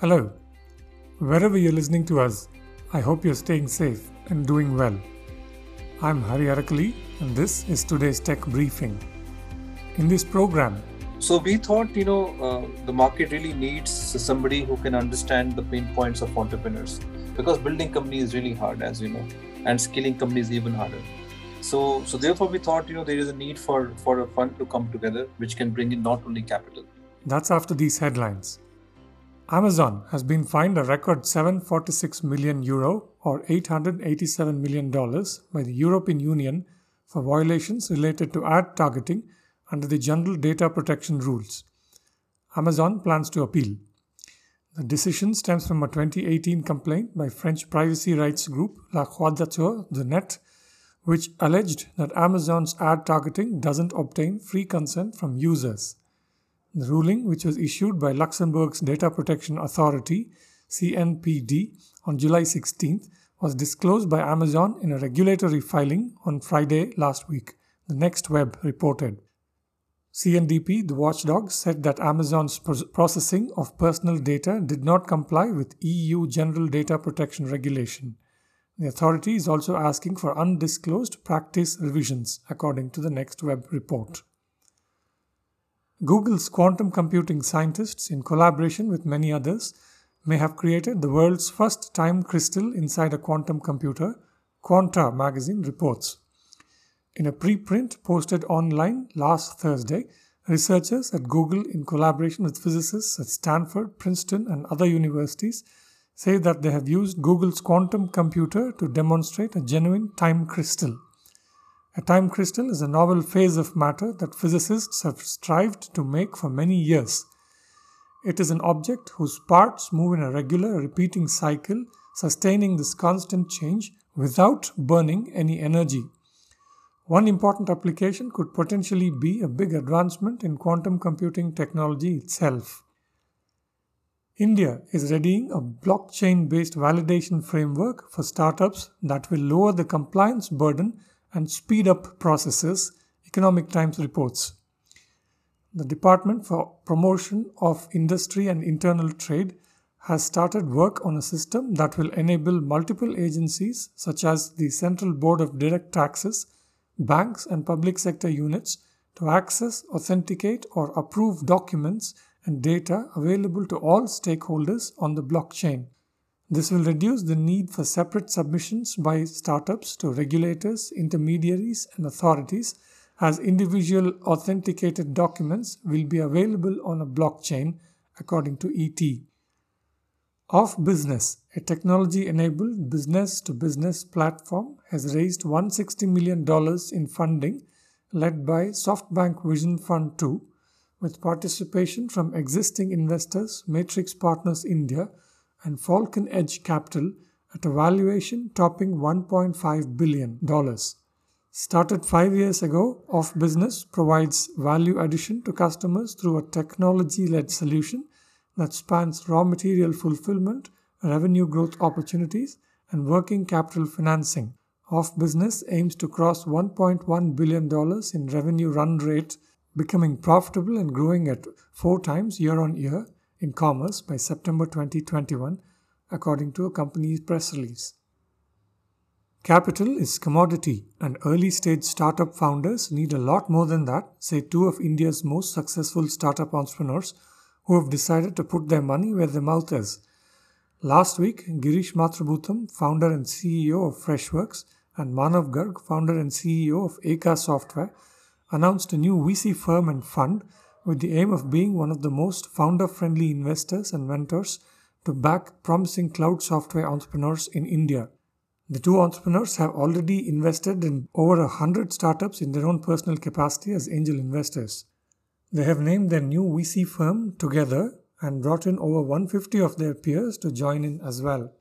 Hello. Wherever you're listening to us, I hope you're staying safe and doing well. I'm Hari Arakali, and this is today's tech briefing. In this program, so we thought, you know, uh, the market really needs somebody who can understand the pain points of entrepreneurs because building company is really hard, as you know, and scaling company is even harder. So, so therefore, we thought, you know, there is a need for for a fund to come together, which can bring in not only capital. That's after these headlines. Amazon has been fined a record 746 million euro or 887 million dollars by the European Union for violations related to ad targeting under the General Data Protection Rules. Amazon plans to appeal. The decision stems from a 2018 complaint by French privacy rights group La Quadrature du Net, which alleged that Amazon's ad targeting doesn't obtain free consent from users. The ruling, which was issued by Luxembourg's Data Protection Authority, CNPD, on July 16th, was disclosed by Amazon in a regulatory filing on Friday last week, the Next Web reported. CNPD, the watchdog, said that Amazon's processing of personal data did not comply with EU General Data Protection Regulation. The authority is also asking for undisclosed practice revisions, according to the Next Web report. Google's quantum computing scientists, in collaboration with many others, may have created the world's first time crystal inside a quantum computer, Quanta magazine reports. In a preprint posted online last Thursday, researchers at Google, in collaboration with physicists at Stanford, Princeton, and other universities, say that they have used Google's quantum computer to demonstrate a genuine time crystal. A time crystal is a novel phase of matter that physicists have strived to make for many years. It is an object whose parts move in a regular repeating cycle, sustaining this constant change without burning any energy. One important application could potentially be a big advancement in quantum computing technology itself. India is readying a blockchain based validation framework for startups that will lower the compliance burden and speed up processes, Economic Times reports. The Department for Promotion of Industry and Internal Trade has started work on a system that will enable multiple agencies, such as the Central Board of Direct Taxes, banks, and public sector units to access, authenticate, or approve documents and data available to all stakeholders on the blockchain. This will reduce the need for separate submissions by startups to regulators, intermediaries, and authorities, as individual authenticated documents will be available on a blockchain, according to ET. OfBusiness, a technology enabled business to business platform, has raised $160 million in funding led by SoftBank Vision Fund 2, with participation from existing investors Matrix Partners India and Falcon Edge Capital at a valuation topping $1.5 billion. Started five years ago, OfBusiness provides value addition to customers through a technology led solution that spans raw material fulfillment, revenue growth opportunities, and working capital financing. OfBusiness aims to cross $1.1 billion in revenue run rate, becoming profitable and growing at four times year on year in commerce by September 2021, according to a company's press release. Capital is commodity, and early stage startup founders need a lot more than that, say two of India's most successful startup entrepreneurs who have decided to put their money where their mouth is. Last week, Girish Mathrubootham, founder and CEO of Freshworks, and Manav Garg, founder and CEO of Eka Software, announced a new VC firm and fund with the aim of being one of the most founder friendly investors and mentors to back promising cloud software entrepreneurs in India. The two entrepreneurs have already invested in over a hundred startups in their own personal capacity as angel investors. They have named their new VC firm together and brought in over 150 of their peers to join in as well.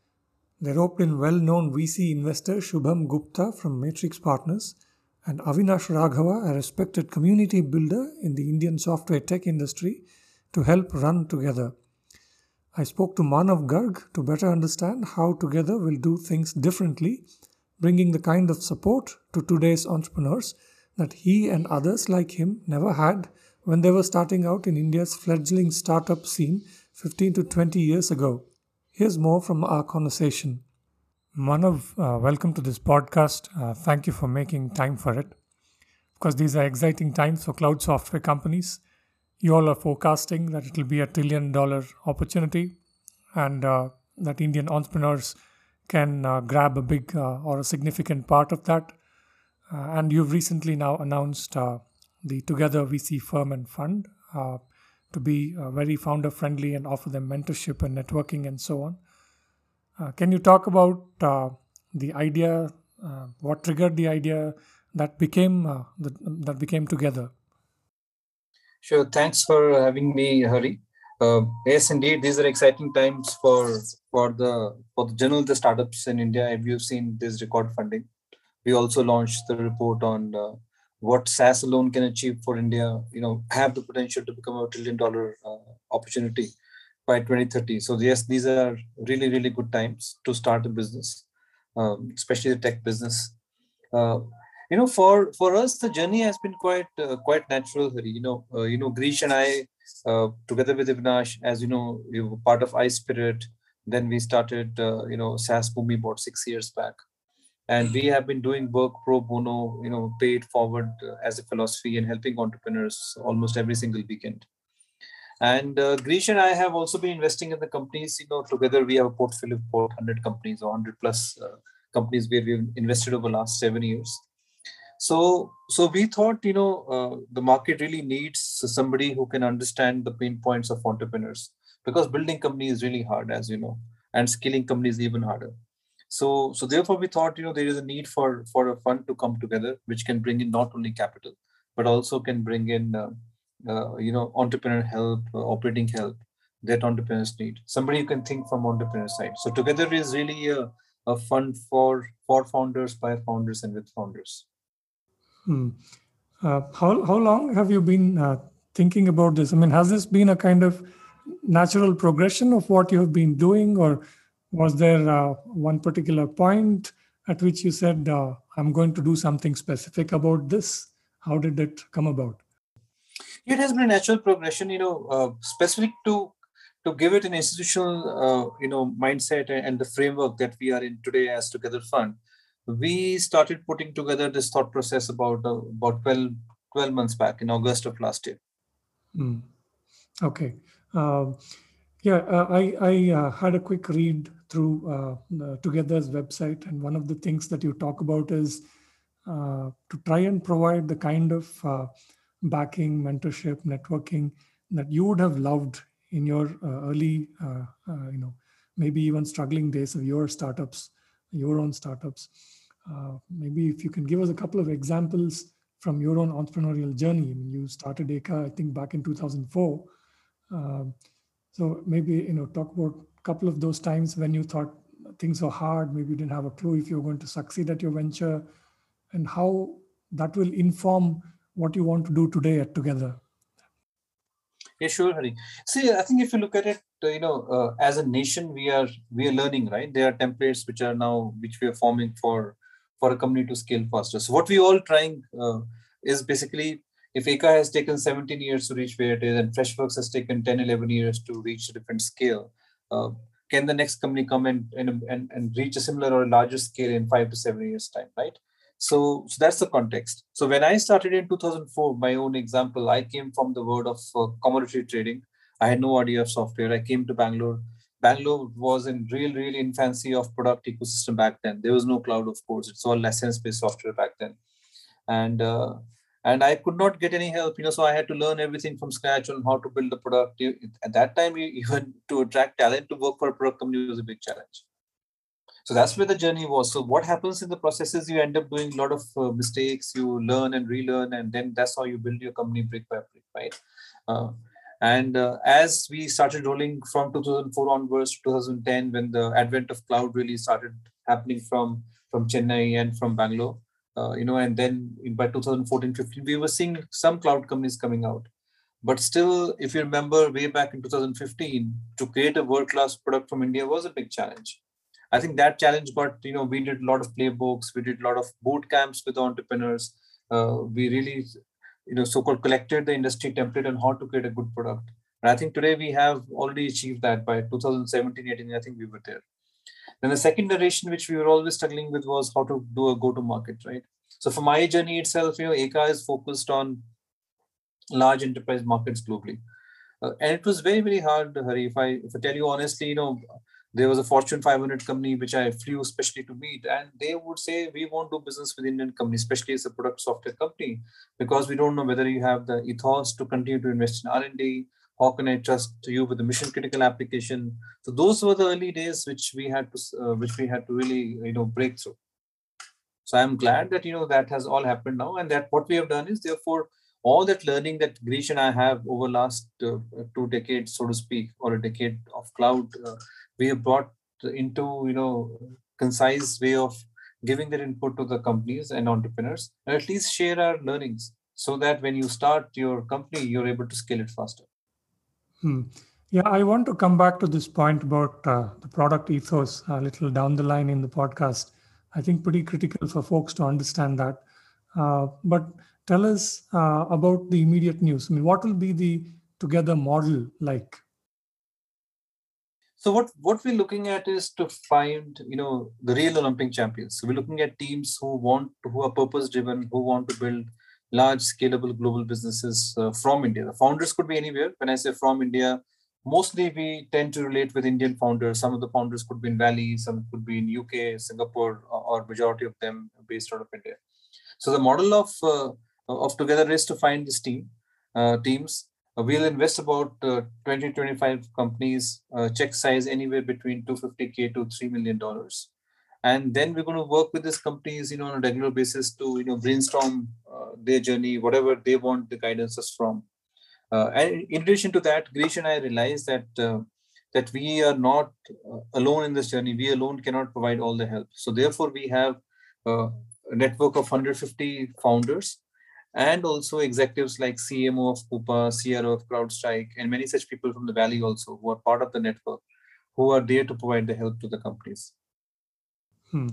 They roped in well known VC investor Shubham Gupta from Matrix Partners and Avinash Raghava, a respected community builder in the Indian software tech industry, to help run together. I spoke to Manav Garg to better understand how Together we'll do things differently, bringing the kind of support to today's entrepreneurs that he and others like him never had when they were starting out in India's fledgling startup scene 15 to 20 years ago. Here's more from our conversation. Manav, uh, welcome to this podcast. Uh, thank you for making time for it. Because these are exciting times for cloud software companies. You all are forecasting that it will be a trillion dollar opportunity and uh, that Indian entrepreneurs can uh, grab a big uh, or a significant part of that. Uh, and you've recently now announced the Together VC firm and fund to be very founder friendly and offer them mentorship and networking and so on. Uh, can you talk about uh, the idea, uh, what triggered the idea that became the, that became together? Sure. Thanks for having me, Hari. Uh, yes, indeed, these are exciting times for for the for the general the startups in India. And we've seen this record funding. We also launched the report on uh, what SaaS alone can achieve for India. You know, have the potential to become a trillion dollar uh, opportunity by 2030. So yes, these are really really good times to start a business, um, especially the tech business. Uh, you know, for for us, the journey has been quite uh, quite natural. You know, uh, you know, Grish and I, uh, together with Ivnash, as you know, we were part of iSPIRT. Then we started, uh, you know, SaaSBoomi about six years back, and we have been doing work pro bono, you know, paid forward uh, as a philosophy and helping entrepreneurs almost every single weekend. And uh, Grish and I have also been investing in the companies. You know, together we have a portfolio of about 100 companies or 100 plus uh, companies where we've invested over the last seven years. So, so we thought, you know, uh, the market really needs somebody who can understand the pain points of entrepreneurs because building company is really hard, as you know, and scaling companies even harder. So, so therefore, we thought, you know, there is a need for for a fund to come together, which can bring in not only capital, but also can bring in uh, uh, you know entrepreneur help uh, operating help that entrepreneurs need. Somebody you can think from entrepreneur side. So together is really a, a fund for for founders by founders and with founders. Hmm. uh, how, how long have you been uh, thinking about this? I mean has this been a kind of natural progression of what you have been doing or was there uh, one particular point at which you said uh, i'm going to do something specific about this? How did it come about it has been a natural progression you know uh, specific to to give it an institutional uh, you know mindset and the framework that we are in today as together fund. We started putting together this thought process about uh, about 12, 12 months back in august of last year. Mm. okay. Um, yeah uh, i i uh, had a quick read through uh, together's website and one of the things that you talk about is to try and provide the kind of backing, mentorship, networking that you would have loved in your uh, early, uh, uh, you know, maybe even struggling days of your startups, your own startups. Uh, maybe if you can give us a couple of examples from your own entrepreneurial journey. I mean, you started Eka, I think, back in 2004. Um, so maybe you know, talk about a couple of those times when you thought things were hard. Maybe you didn't have a clue if you were going to succeed at your venture, and how that will inform what you want to do today Together. Yeah, sure, Hari. See, I think if you look at it, uh, you know, uh, as a nation, we are we are learning, right? There are templates which are now which we are forming for for a company to scale faster. So what we all trying uh, is basically if Eka has taken 17 years to reach where it is and Freshworks has taken 10, 11 years to reach a different scale, uh, can the next company come and, and, and reach a similar or larger scale in five to seven years time, right? So, so that's the context. So when I started in 2004, my own example, I came from the world of uh, commodity trading. I had no idea of software. I came to Bangalore. Bangalore was in real, real infancy of product ecosystem back then. There was no cloud, of course. It's all license-based software back then, and uh, and I could not get any help. You know, so I had to learn everything from scratch on how to build the product. At that time, even to attract talent to work for a product company was a big challenge so that's where the journey was. So what happens in the process is you end up doing a lot of uh, mistakes. You learn and relearn and then that's how you build your company brick by brick right? Uh, and uh, as we started rolling from 2004 onwards to 2010 when the advent of cloud really started happening from from chennai and from bangalore uh, you know and then by 2014 15 we were seeing some cloud companies coming out. But still if you remember way back in 2015 to create a world class product from india was a big challenge I think that challenge got, you know, we did a lot of playbooks, we did a lot of boot camps with entrepreneurs. Uh, we really, you know, so-called collected the industry template on how to create a good product. And I think today we have already achieved that by 2017, 18, I think we were there. Then the second narration, which we were always struggling with, was how to do a go-to-market, right? So for my journey itself, you know, Eka is focused on large enterprise markets globally. Uh, and it was very, very hard, Hari. If I if I tell you honestly, you know, there was a Fortune 500 company which I flew especially to meet, and they would say we won't do business with Indian companies, especially as a product software company, because we don't know whether you have the ethos to continue to invest in R&D. How can I trust you with a mission critical application? So those were the early days which we had to uh, which we had to really you know break through. So I'm glad that you know that has all happened now, and that what we have done is therefore all that learning that Grish and I have over last uh, two decades, so to speak, or a decade of cloud, uh, we have brought into you know concise way of giving that input to the companies and entrepreneurs, and at least share our learnings so that when you start your company, you're able to scale it faster. Hmm. Yeah, I want to come back to this point about uh, the product ethos a little down the line in the podcast. I think pretty critical for folks to understand that. Uh, but tell us uh, about the immediate news. I mean, what will be the together model like? So what what we're looking at is to find you know the real Olympic champions. So we're looking at teams who want who are purpose driven, who want to build large scalable global businesses uh, from India. The founders could be anywhere. When I say from India, mostly we tend to relate with Indian founders. Some of the founders could be in Valley, some could be in UK, Singapore, or majority of them based out of India. So the model of uh, of together is to find this team uh, teams. Uh, we'll invest about uh, 20 25 companies, uh, check size anywhere between 250k to 3 million dollars, and then we're going to work with these companies, you know, on a regular basis to you know brainstorm uh, their journey, whatever they want the guidances from. Uh, and in addition to that, Grish and I realized that that we are not alone in this journey. We alone cannot provide all the help. So therefore, we have network of 150 founders and also executives like CMO of Coupa, CRO of CrowdStrike, and many such people from the Valley also who are part of the network, who are there to provide the help to the companies. Hmm.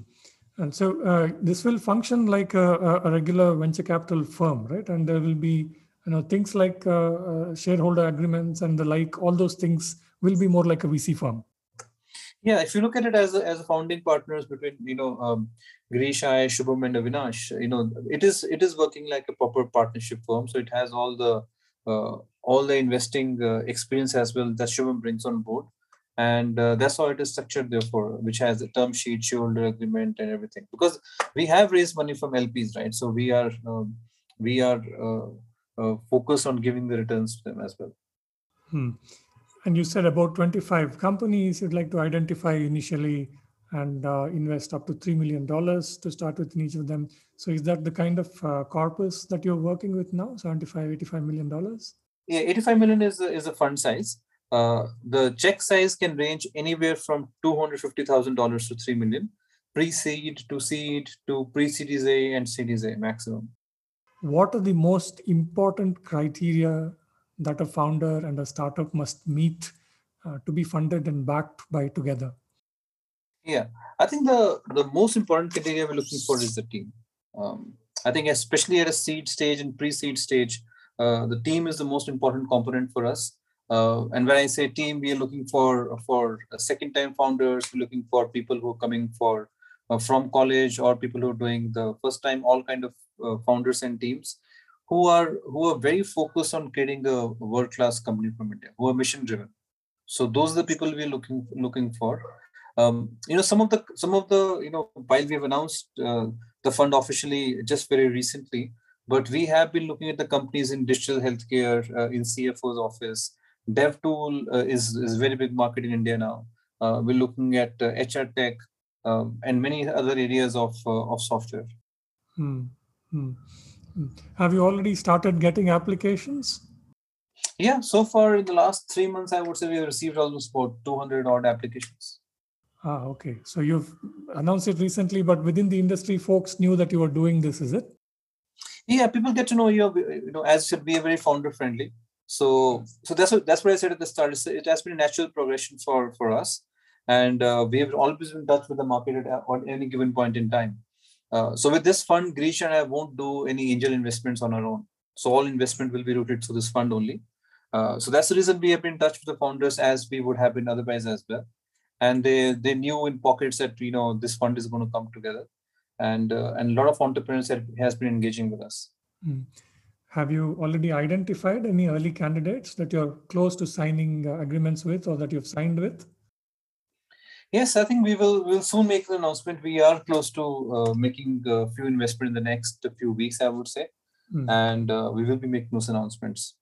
And so uh, this will function like a, a, regular venture capital firm, right? And there will be you know things like uh, uh, shareholder agreements and the like. All those things will be more like a VC firm. Yeah, if you look at it as a, as a founding partners between you know um, Grishai, Shubham, and Avinash, you know it is it is working like a proper partnership firm. So it has all the uh, all the investing uh, experience as well that Shubham brings on board, and uh, that's how it is structured. Therefore, which has the term sheet, shareholder agreement, and everything. Because we have raised money from LPs, right? So we are um, we are uh, uh, focused on giving the returns to them as well. Hmm. And you said about 25 companies you'd like to identify initially and uh, invest up to $3 million to start with in each of them. So is that the kind of uh, corpus that you're working with now, 75, 85 million dollars? Yeah, 85 million is a, is a fund size. Uh, the check size can range anywhere from $250,000 to 3 million, pre-seed to seed to pre-series A and series A maximum. What are the most important criteria that a founder and a startup must meet uh, to be funded and backed by together? Yeah, I think the the most important criteria we're looking for is the team. Um, I think especially at a seed stage and pre-seed stage, uh, the team is the most important component for us. Uh, and when I say team, we are looking for for second-time founders. We're looking for people who are coming for uh, from college or people who are doing the first time. All kind of uh, founders and teams who are who are very focused on creating a world class company from India, who are mission driven. So those are the people we're looking looking for. Um, you know, some of the some of the you know while we have announced uh, the fund officially just very recently, but we have been looking at the companies in digital healthcare, uh, in CFO's office. DevTool uh, is is very big market in India now. Uh, we're looking at HR uh, tech um, and many other areas of uh, of software. Hmm. Hmm. Have you already started getting applications? Yeah, so far in the last three months, I would say we have received almost about 200 odd applications. Ah, okay. So you've announced it recently, but within the industry, folks knew that you were doing this, is it? Yeah, people get to know you. You know, as you said, we are very founder friendly. So, so that's what that's what I said at the start. It has been a natural progression for for us, and uh, we have always been in touch with the market at, at any given point in time. Uh, so with this fund, Grish and I won't do any angel investments on our own. So all investment will be routed through this fund only. Uh, so that's the reason we have been in touch with the founders as we would have been otherwise as well. And they they knew in pockets that you know this fund is going to come together, and uh, and a lot of entrepreneurs have, has been engaging with us. Mm. Have you already identified any early candidates that you're close to signing uh, agreements with or that you've signed with? Yes, I think we will will soon make an announcement. We are close to uh, making a few investment in the next few weeks, I would say, mm. and uh, we will be making those announcements.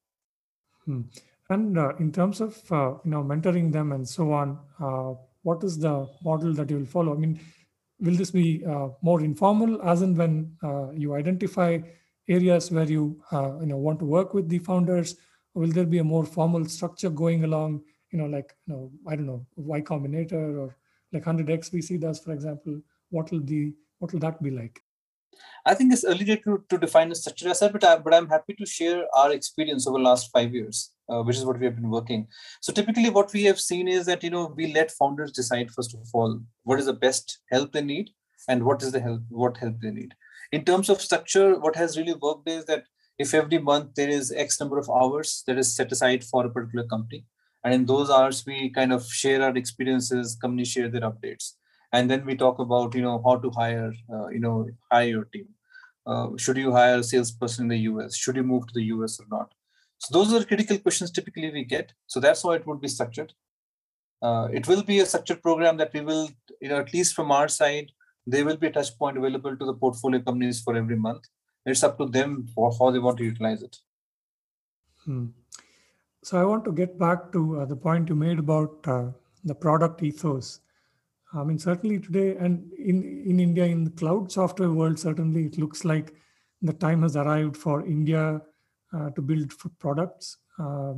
Hmm. And uh, in terms of uh, you know mentoring them and so on, uh, what is the model that you will follow? I mean, will this be uh, more informal, as in when uh, you identify areas where you uh, you know want to work with the founders, or will there be a more formal structure going along? You know, like you know, I don't know, Y Combinator or like 100x VC does, for example. What will the what will that be like? I think it's early to, to define a structure as but, I, but I'm happy to share our experience over the last five years, uh, which is what we have been working. So typically what we have seen is that, you know, we let founders decide, first of all, what is the best help they need and what is the help, what help they need. In terms of structure, what has really worked is that if every month there is X number of hours that is set aside for a particular company, and in those hours we kind of share our experiences, companies share their updates. And then we talk about you know how to hire uh, you know hire your team. Uh, should you hire a salesperson in the us should you move to the us or not? So those are critical questions typically we get. So that's how it would be structured. Uh, it will be a structured program that we will you know at least from our side there will be a touch point available to the portfolio companies for every month. It's up to them for how they want to utilize it. Hmm. So i want to get back to uh, the point you made about uh, the product ethos I mean, certainly today, and in, in India, in the cloud software world, certainly it looks like the time has arrived for India uh, to build products. Uh,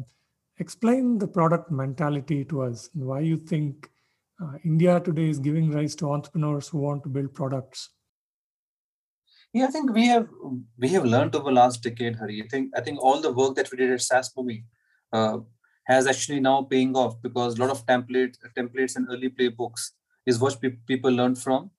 explain the product mentality to us. Why you think uh, India today is giving rise to entrepreneurs who want to build products. Yeah, I think we have we have learned over the last decade, Hari. I think I think all the work that we did at SaaSBoomi uh, has actually now paying off because a lot of template templates and early playbooks is what pe- people learn from.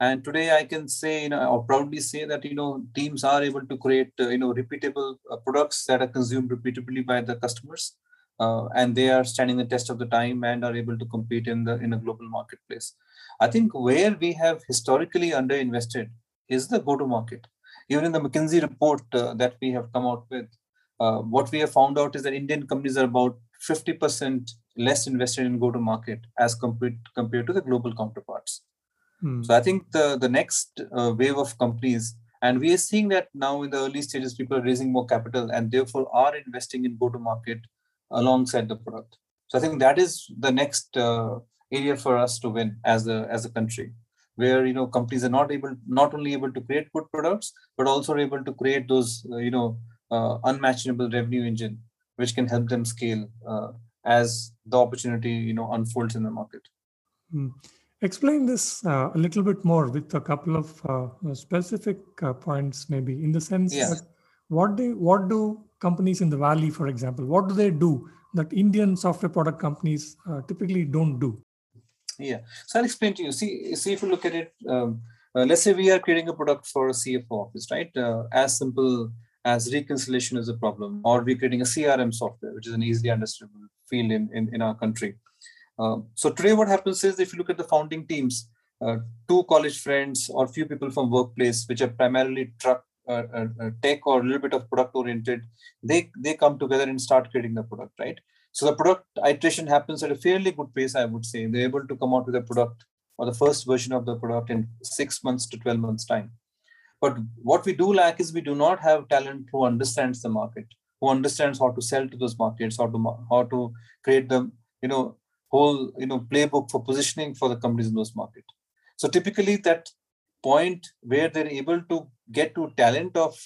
And today i can say you know or proudly say that you know teams are able to create uh, you know repeatable uh, products that are consumed repeatedly by the customers uh, and they are standing the test of the time and are able to compete in the in a global marketplace. I think where we have historically underinvested is the go to market. Even in the mckinsey report uh, that we have come out with uh, what we have found out is that indian companies are about 50% less invested in go to market as compared compared to the global counterparts. Hmm. So I think the the next uh, wave of companies, and we are seeing that now in the early stages, people are raising more capital and therefore are investing in go to market alongside the product. So I think that is the next uh, area for us to win as a as a country, where you know companies are not able not only able to create good products, but also able to create those uh, you know unmatchable revenue engine, which can help them scale uh, as the opportunity you know unfolds in the market. Mm. Explain this uh, a little bit more with a couple of uh, specific uh, points, maybe in the sense yeah. that what do what do companies in the valley, for example, what do they do that Indian software product companies uh, typically don't do? Yeah, so I'll explain to you. See, see if you look at it. Um, uh, let's say we are creating a product for a CFO office, right? Uh, as simple as reconciliation is a problem, or we're creating a CRM software, which is an easily understandable field in, in, in our country. Uh, so today what happens is if you look at the founding teams, uh, two college friends or few people from workplace, which are primarily truck, uh, uh, uh, tech or a little bit of product oriented, they, they come together and start creating the product, right? So the product iteration happens at a fairly good pace, I would say. They're able to come out with a product or the first version of the product in six months to 12 months time. But what we do lack is we do not have talent who understands the market who understands how to sell to those markets, how to how to create the you know whole you know playbook for positioning for the companies in those markets. So typically that point where they're able to get to talent of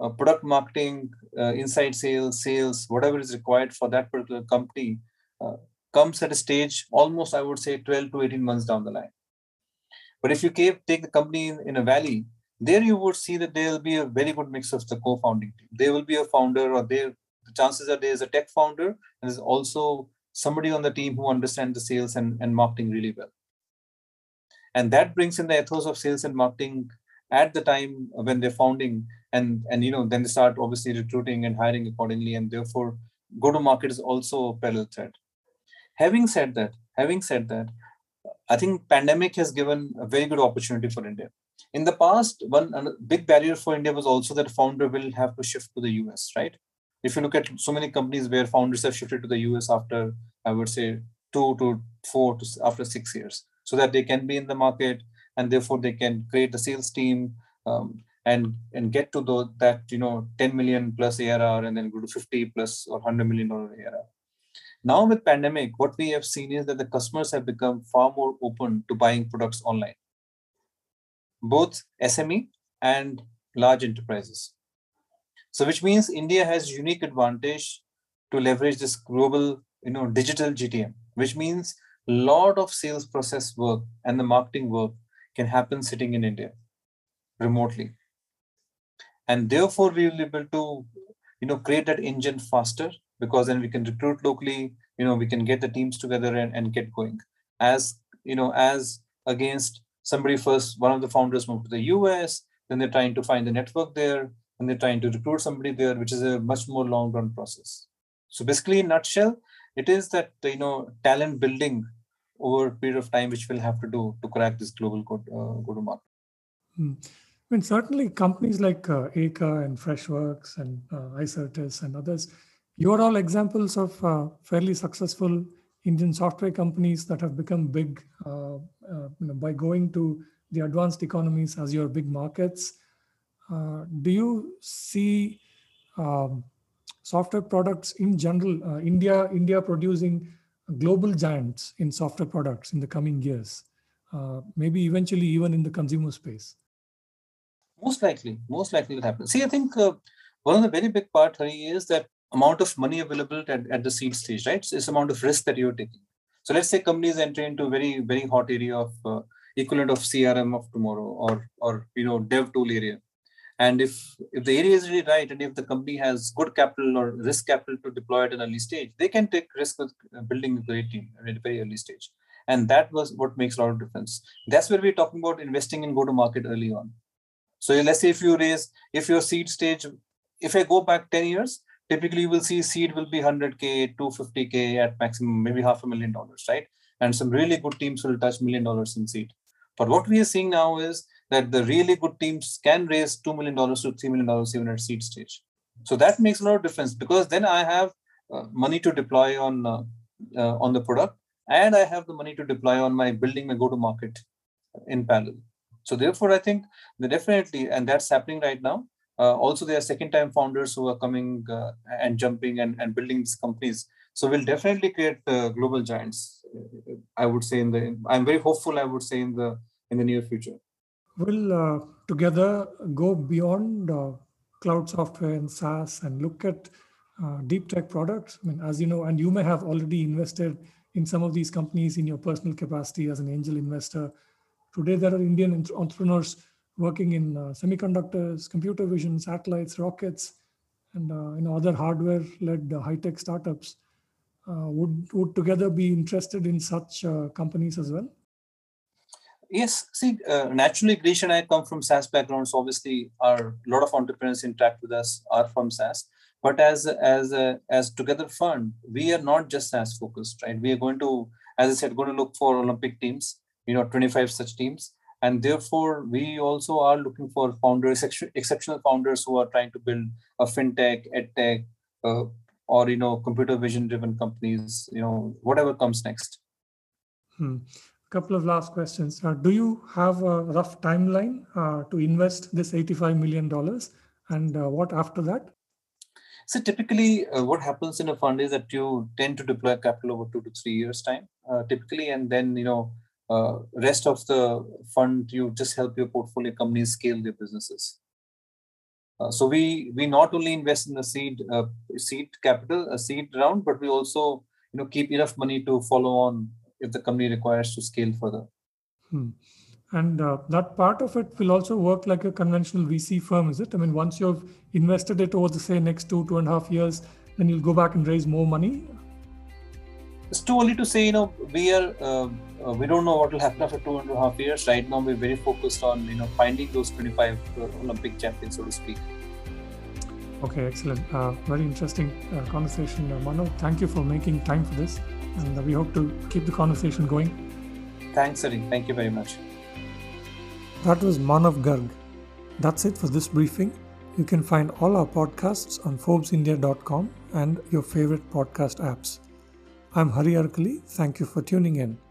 uh, product marketing, uh, inside sales, sales, whatever is required for that particular company uh, comes at a stage almost I would say 12 to 18 months down the line. But if you take the company in, in a valley, there you would see that there will be a very good mix of the co-founding team. There will be a founder, or there the chances are there is a tech founder, and there's also somebody on the team who understands the sales and, and marketing really well. And that brings in the ethos of sales and marketing at the time when they're founding, and and you know then they start obviously recruiting and hiring accordingly, and therefore go to market is also a parallel thread having said that having said that i think pandemic has given a very good opportunity for india in the past one big barrier for india was also that founder will have to shift to the us right if you look at so many companies where founders have shifted to the us after i would say two to four to after six years so that they can be in the market and therefore they can create a sales team um, and and get to the, that you know 10 million plus ARR and then go to 50 plus or 100 million dollar ARR. Now with pandemic, what we have seen is that the customers have become far more open to buying products online, both SME and large enterprises. So which means India has unique advantage to leverage this global, you know, digital GTM, which means a lot of sales process work and the marketing work can happen sitting in India remotely. And therefore, we will be able to, you know, create that engine faster because then we can recruit locally, you know, we can get the teams together and, and get going. As, you know, as against somebody first, one of the founders moved to the US, then they're trying to find the network there, and they're trying to recruit somebody there, which is a much more long run process. So basically, in nutshell, it is that you know talent building over a period of time which we'll have to do to crack this global go, uh, to market. Hmm. I mean, certainly companies like uh, Eka and Freshworks and uh, Icertis and others, you're all examples of uh, fairly successful Indian software companies that have become big uh, uh, you know, by going to the advanced economies as your big markets. Uh, do you see um, software products in general, uh, India, India producing global giants in software products in the coming years, uh, maybe eventually even in the consumer space? Most likely, most likely will happen. See, I think uh, one of the very big part, Hari, is that amount of money available at, at the seed stage, right? So it's amount of risk that you're taking. So let's say companies enter into a very, very hot area of uh, equivalent of CRM of tomorrow or, or, you know, dev tool area and if, if the area is really right, and if the company has good capital or risk capital to deploy at an early stage, they can take risk with uh, building a great team at a very early stage. And that was what makes a lot of difference. That's where we're talking about investing in go-to-market early on. So let's say if you raise, if your seed stage, if I go back 10 years, typically you will see seed will be 100K, 250K at maximum, maybe half a million dollars, right? And some really good teams will touch million dollars in seed. But what we are seeing now is that the really good teams can raise $2 million to $3 million even at seed stage. So that makes a lot of difference because then I have uh, money to deploy on uh, uh, on the product and I have the money to deploy on my building my go-to-market in parallel. So therefore, I think definitely, and that's happening right now. Uh, also, there are second-time founders who are coming uh, and jumping and, and building these companies. So we'll definitely create uh, global giants. I would say in the. I'm very hopeful. I would say in the in the near future We'll uh, together go beyond uh, cloud software and SaaS and look at uh, deep tech products. I mean, as you know, and you may have already invested in some of these companies in your personal capacity as an angel investor. Today, there are Indian entrepreneurs working in uh, semiconductors, computer vision, satellites, rockets, and uh, you know other hardware-led uh, high-tech startups. would would together be interested in such companies as well? Yes, see, uh, naturally, Grish and I come from SaaS backgrounds. Obviously, our a lot of entrepreneurs interact with us are from SaaS. But as as as Together Fund, we are not just SaaS focused, right? We are going to, as I said, going to look for Olympic teams. You know, 25 such teams, and therefore we also are looking for founders, exceptional founders who are trying to build a fintech, edtech, uh, or you know, computer vision driven companies. You know, whatever comes next. Hmm couple of last questions. Uh, do you have a rough timeline uh, to invest this $85 million? And uh, what after that? So typically uh, what happens in a fund is that you tend to deploy capital over two to three years time, uh, typically. And then, you know, uh, rest of the fund, you just help your portfolio companies scale their businesses. so we we not only invest in the seed seed capital, a seed round, but we also you know keep enough money to follow on if the company requires to scale further. Hmm. And uh, that part of it will also work like a conventional VC firm, is it? I mean, once you've invested it over the say next two two and a half years, then you'll go back and raise more money. It's too early to say. You know, we are uh, uh, we don't know what will happen after two and a half years. Right now, we're very focused on you know finding those 25 uh, Olympic champions, so to speak. Okay, excellent. Uh, very interesting uh, conversation. Uh, Manav, thank you for making time for this. And uh, we hope to keep the conversation going. Thanks, Hari. Thank you very much. That was Manav Garg. That's it for this briefing. You can find all our podcasts on ForbesIndia.com and your favorite podcast apps. I'm Hari Arakali. Thank you for tuning in.